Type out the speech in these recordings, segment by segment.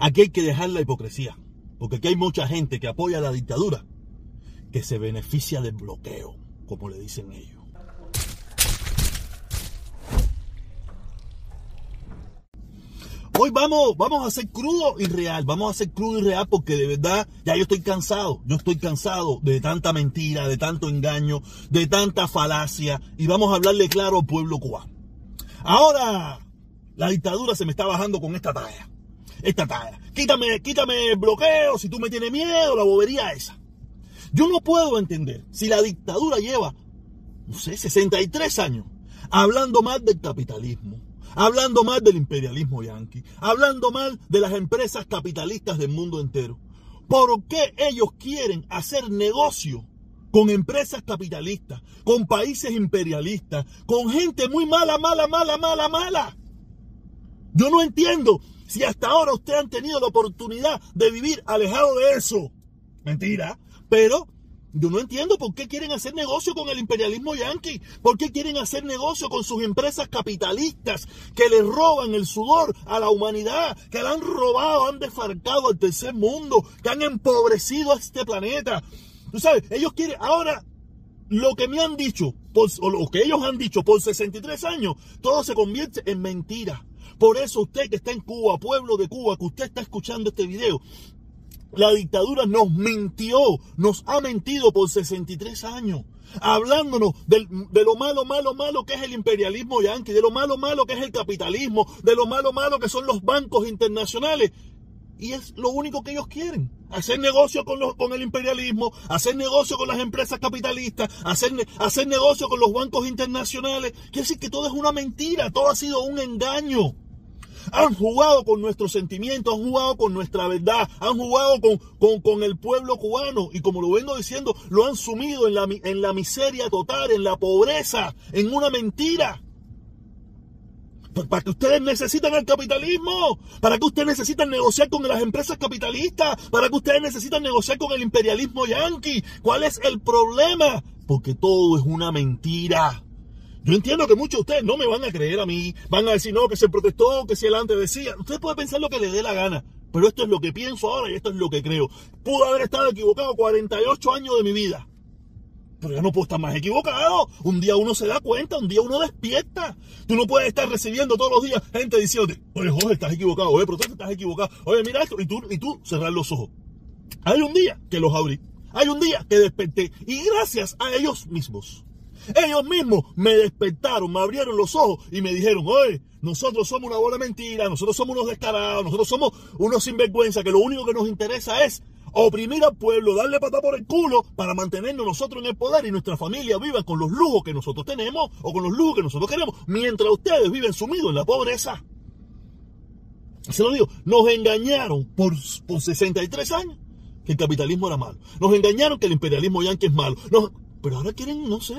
Aquí hay que dejar la hipocresía, porque aquí hay mucha gente que apoya la dictadura, que se beneficia del bloqueo, como le dicen ellos. Hoy vamos, vamos a ser crudo y real, vamos a ser crudo y real porque de verdad ya yo estoy cansado, yo estoy cansado de tanta mentira, de tanto engaño, de tanta falacia y vamos a hablarle claro al pueblo cubano. Ahora la dictadura se me está bajando con esta talla, esta. Quítame, quítame el bloqueo si tú me tienes miedo, la bobería esa. Yo no puedo entender si la dictadura lleva, no sé, 63 años hablando más del capitalismo, hablando mal del imperialismo yanqui, hablando mal de las empresas capitalistas del mundo entero. ¿Por qué ellos quieren hacer negocio con empresas capitalistas, con países imperialistas, con gente muy mala, mala, mala, mala, mala? Yo no entiendo si hasta ahora ustedes han tenido la oportunidad de vivir alejado de eso. Mentira. Pero yo no entiendo por qué quieren hacer negocio con el imperialismo yanqui, por qué quieren hacer negocio con sus empresas capitalistas que le roban el sudor a la humanidad, que la han robado, han desfarcado al tercer mundo, que han empobrecido a este planeta. Tú sabes, ellos quieren, ahora lo que me han dicho, o lo que ellos han dicho por 63 años, todo se convierte en mentira. Por eso usted que está en Cuba, pueblo de Cuba, que usted está escuchando este video, la dictadura nos mintió, nos ha mentido por 63 años, hablándonos de, lo malo, malo, malo que es el imperialismo yanqui, de lo malo, malo que es el capitalismo, de lo malo, malo que son los bancos internacionales. Y es lo único que ellos quieren. Hacer negocio con, con el imperialismo, hacer negocio con las empresas capitalistas, hacer, hacer negocio con los bancos internacionales. Quiere decir que todo es una mentira, todo ha sido un engaño. Han jugado con nuestros sentimientos, han jugado con nuestra verdad, han jugado con, con, el pueblo cubano y como lo vengo diciendo, lo han sumido en la, en la miseria total, en la pobreza, en una mentira. ¿Para que ustedes necesitan el capitalismo? ¿Para que ustedes necesitan negociar con las empresas capitalistas? ¿Para que ustedes necesitan negociar con el imperialismo yanqui? ¿Cuál es el problema? Porque todo es una mentira. Yo entiendo que muchos de ustedes no me van a creer a mí, van a decir, no, que se protestó, que si el antes decía. Usted puede pensar lo que le dé la gana, pero esto es lo que pienso ahora y esto es lo que creo. Pudo haber estado equivocado 48 años de mi vida. Pero ya no puedo estar más equivocado. Un día uno se da cuenta, un día uno despierta. Tú no puedes estar recibiendo todos los días gente diciendo, oye, Jorge, estás equivocado, oye, protesta, estás equivocado, oye, mira esto, y tú, y tú cerrar los ojos. Hay un día que los abrí, hay un día que desperté, y gracias a ellos mismos ellos mismos me despertaron, me abrieron los ojos y me dijeron, oye, nosotros somos una bola mentira, nosotros somos unos descarados, nosotros somos unos sinvergüenza, que lo único que nos interesa es oprimir al pueblo, darle pata por el culo para mantenernos nosotros en el poder y nuestra familia viva con los lujos que nosotros tenemos o con los lujos que nosotros queremos, mientras ustedes viven sumidos en la pobreza. Se lo digo, nos engañaron por, por 63 años que el capitalismo era malo. Nos engañaron que el imperialismo yanqui es malo. pero ahora quieren, no sé,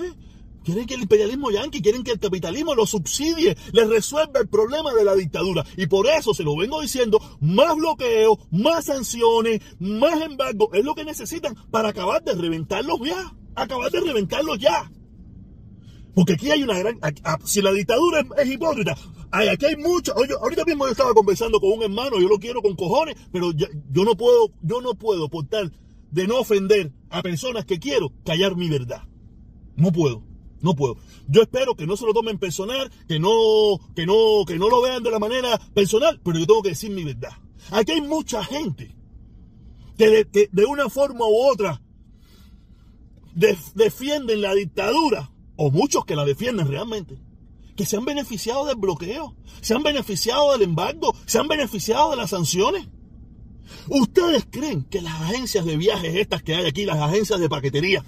Quieren que el imperialismo yanqui, quieren que el capitalismo lo subsidie, les resuelva el problema de la dictadura. Y por eso se lo vengo diciendo, más bloqueo, más sanciones, más embargo, es lo que necesitan para acabar de reventarlos ya. Acabar de reventarlos ya. Porque aquí hay una gran... Si la dictadura es, hipócrita, aquí hay mucho... ahorita mismo yo estaba conversando con un hermano, yo lo quiero con cojones, pero yo no puedo, yo no puedo, por tal de no ofender a personas que quiero, callar mi verdad. No puedo. No puedo. Yo espero que no se lo tomen personal, que no, que no, que no lo vean de la manera personal, pero yo tengo que decir mi verdad. Aquí hay mucha gente que de, una forma u otra defienden la dictadura, o muchos que la defienden realmente, que se han beneficiado del bloqueo, se han beneficiado del embargo, se han beneficiado de las sanciones. ¿Ustedes creen que las agencias de viajes estas que hay aquí, las agencias de paquetería,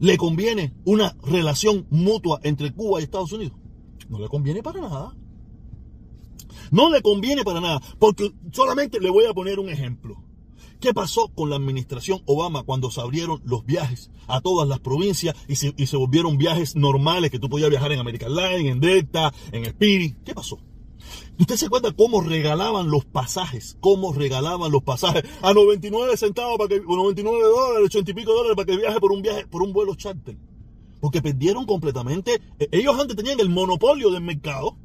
le conviene una relación mutua entre Cuba y Estados Unidos? No le conviene para nada. No le conviene para nada, porque solamente le voy a poner un ejemplo. ¿Qué pasó con la administración Obama cuando se abrieron los viajes a todas las provincias y se, volvieron viajes normales que tú podías viajar en American Line, en Delta, en Spirit? ¿Qué pasó? ¿Usted se acuerda cómo regalaban los pasajes? ¿Cómo regalaban los pasajes? A 99 centavos para que, 99 dólares, 80 y pico dólares para que viaje por un viaje, por un vuelo charter. Porque perdieron completamente. E, ellos antes tenían el monopolio del mercado.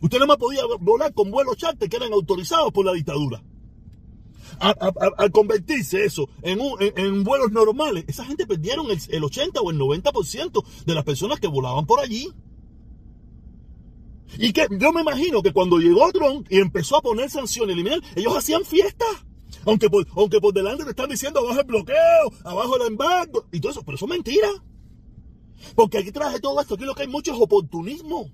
Usted nada más podía volar con vuelos charter que eran autorizados por la dictadura. Al convertirse eso en, en, vuelos normales, esa gente perdieron el, el 80 o el 90% de las personas que volaban por allí. Y que yo me imagino que cuando llegó Trump y empezó a poner sanciones, eliminar, ellos hacían fiestas. Aunque por, aunque por delante te están diciendo abajo el bloqueo, abajo el embargo y todo eso, pero eso es mentira. Porque aquí traje todo esto, aquí lo que hay mucho es oportunismo.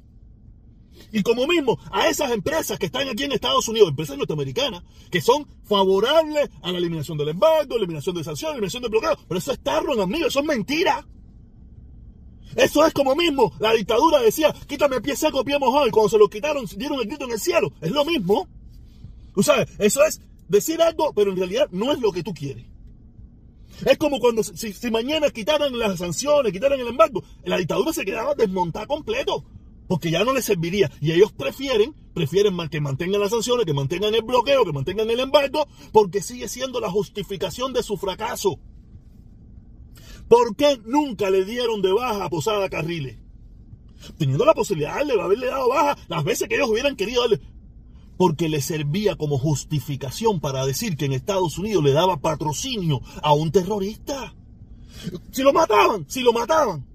Y como mismo, a esas empresas que están aquí en Estados Unidos, empresas norteamericanas, que son favorables a la eliminación del embargo, eliminación de sanciones, eliminación del bloqueo, pero eso es tarro, amigo, eso es mentira. Eso es como mismo, la dictadura decía, quítame pie seco, pie mojado, y cuando se lo quitaron, dieron el grito en el cielo. Es lo mismo. Tú sabes, eso es decir algo, pero en realidad no es lo que tú quieres. Es como cuando si, mañana quitaran las sanciones, quitaran el embargo, la dictadura se quedaba desmontada completo, porque ya no les serviría. Y ellos prefieren, prefieren que mantengan las sanciones, que mantengan el bloqueo, que mantengan el embargo, porque sigue siendo la justificación de su fracaso. ¿Por qué nunca le dieron de baja a Posada Carriles? Teniendo la posibilidad de haberle dado baja las veces que ellos hubieran querido darle. Porque le servía como justificación para decir que en Estados Unidos le daba patrocinio a un terrorista. Si lo mataban, si lo mataban.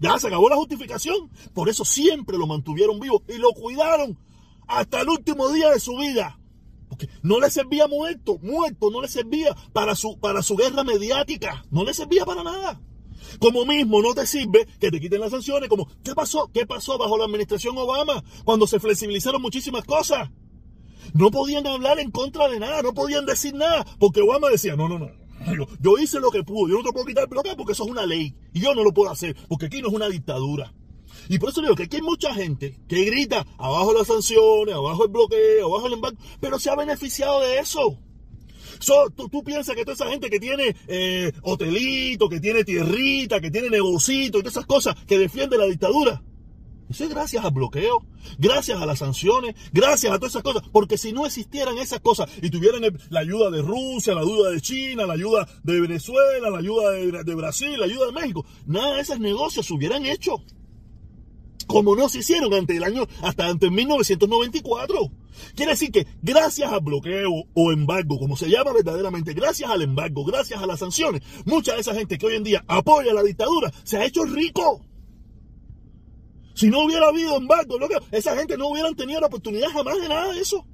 Ya se acabó la justificación. Por eso siempre lo mantuvieron vivo y lo cuidaron hasta el último día de su vida. Porque no le servía muerto, muerto, no le servía para su, para su guerra mediática, no le servía para nada. Como mismo no te sirve que te quiten las sanciones, como ¿qué pasó? ¿Qué pasó bajo la administración Obama cuando se flexibilizaron muchísimas cosas? No podían hablar en contra de nada, no podían decir nada, porque Obama decía, no, no, no, yo, yo hice lo que pude, yo no te puedo quitar el bloqueo porque eso es una ley y yo no lo puedo hacer, porque aquí no es una dictadura. Y por eso digo que aquí hay mucha gente que grita abajo las sanciones, abajo el bloqueo, abajo el embargo, pero se ha beneficiado de eso. tú, piensas que toda esa gente que tiene eh, hotelito, que tiene tierrita, que tiene negocito y todas esas cosas que defiende la dictadura. Eso es gracias al bloqueo, gracias a las sanciones, gracias a todas esas cosas. Porque si no existieran esas cosas y tuvieran la ayuda de Rusia, la ayuda de China, la ayuda de Venezuela, la ayuda de, de Brasil, la ayuda de México, nada de esos negocios se hubieran hecho como no se hicieron ante el año, hasta antes 1994. Quiere decir que gracias al bloqueo o embargo, como se llama verdaderamente, gracias al embargo, gracias a las sanciones, mucha de esa gente que hoy en día apoya la dictadura se ha hecho rico. Si no hubiera habido embargo, esa gente no hubieran tenido la oportunidad jamás de nada de eso.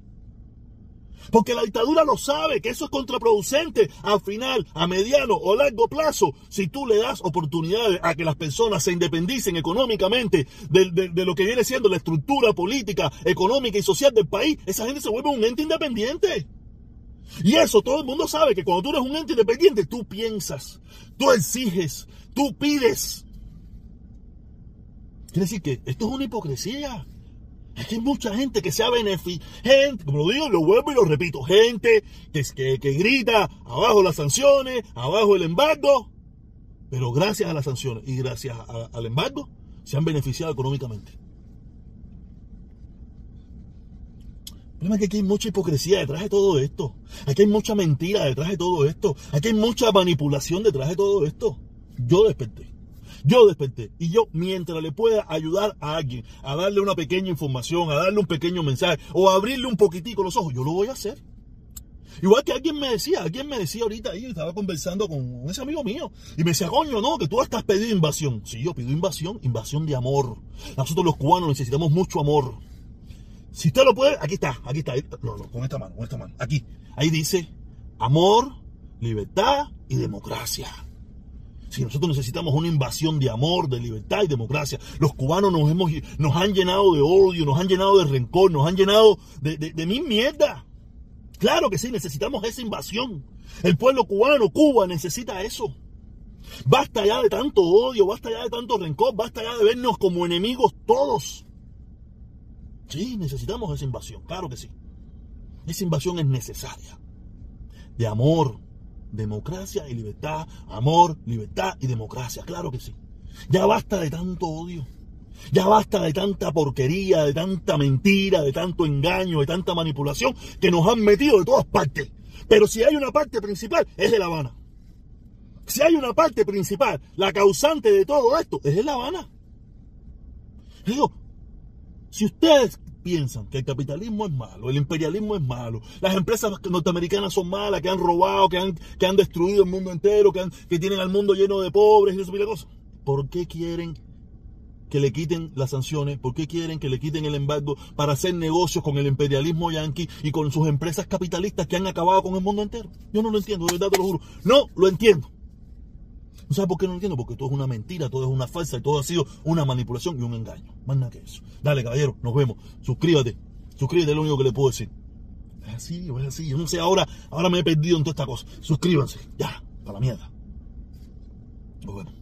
Porque la dictadura lo sabe, que eso es contraproducente al final, a mediano o largo plazo. Si tú le das oportunidades a que las personas se independicen económicamente de, lo que viene siendo la estructura política, económica y social del país, esa gente se vuelve un ente independiente. Y eso todo el mundo sabe que cuando tú eres un ente independiente, tú piensas, tú exiges, tú pides. Quiere decir que esto es una hipocresía. Aquí hay mucha gente que se ha beneficiado, gente, como lo digo, lo vuelvo y lo repito, gente que, grita abajo las sanciones, abajo el embargo, pero gracias a las sanciones y gracias al embargo se han beneficiado económicamente. El problema es que aquí hay mucha hipocresía detrás de todo esto. Aquí hay mucha mentira detrás de todo esto. Aquí hay mucha manipulación detrás de todo esto. Yo desperté. Yo desperté y yo mientras le pueda ayudar a alguien a darle una pequeña información, a darle un pequeño mensaje o a abrirle un poquitico los ojos, yo lo voy a hacer. Igual que alguien me decía, alguien me decía ahorita ahí, estaba conversando con ese amigo mío, y me decía, coño, no, que tú estás pedido invasión. Sí, yo pido invasión, invasión de amor. Nosotros los cubanos necesitamos mucho amor. Si usted lo puede, aquí está, aquí está, con esta mano, con esta mano, aquí. Ahí dice, amor, libertad y democracia. Si nosotros necesitamos una invasión de amor, de libertad y democracia, los cubanos nos, hemos, nos han llenado de odio, nos han llenado de rencor, nos han llenado de, de, mil mierda. Claro que sí, necesitamos esa invasión. El pueblo cubano, Cuba, necesita eso. Basta ya de tanto odio, basta ya de tanto rencor, basta ya de vernos como enemigos todos. Sí, necesitamos esa invasión, claro que sí. Esa invasión es necesaria. De amor, democracia y libertad, amor, libertad y democracia, claro que sí. Ya basta de tanto odio. Ya basta de tanta porquería, de tanta mentira, de tanto engaño, de tanta manipulación que nos han metido de todas partes. Pero si hay una parte principal, es de La Habana. Si hay una parte principal, la causante de todo esto, es de La Habana. Si ustedes piensan que el capitalismo es malo, el imperialismo es malo, las empresas norteamericanas son malas, que han robado, que han, que han destruido el mundo entero, que, que tienen al mundo lleno de pobres y eso y cosas, ¿por qué quieren que le quiten las sanciones? ¿Por qué quieren que le quiten el embargo para hacer negocios con el imperialismo yanqui y con sus empresas capitalistas que han acabado con el mundo entero? Yo no lo entiendo, de verdad te lo juro. No lo entiendo. ¿No sabes por qué no entiendo? Porque todo es una mentira, todo es una falsa y todo ha sido una manipulación y un engaño. Más nada que eso. Dale, caballero, nos vemos. Suscríbete. Suscríbete, es lo único que le puedo decir. Es así, es así. Yo no sé, ahora, ahora me he perdido en toda esta cosa. Suscríbanse. Ya, para la mierda. Nos vemos.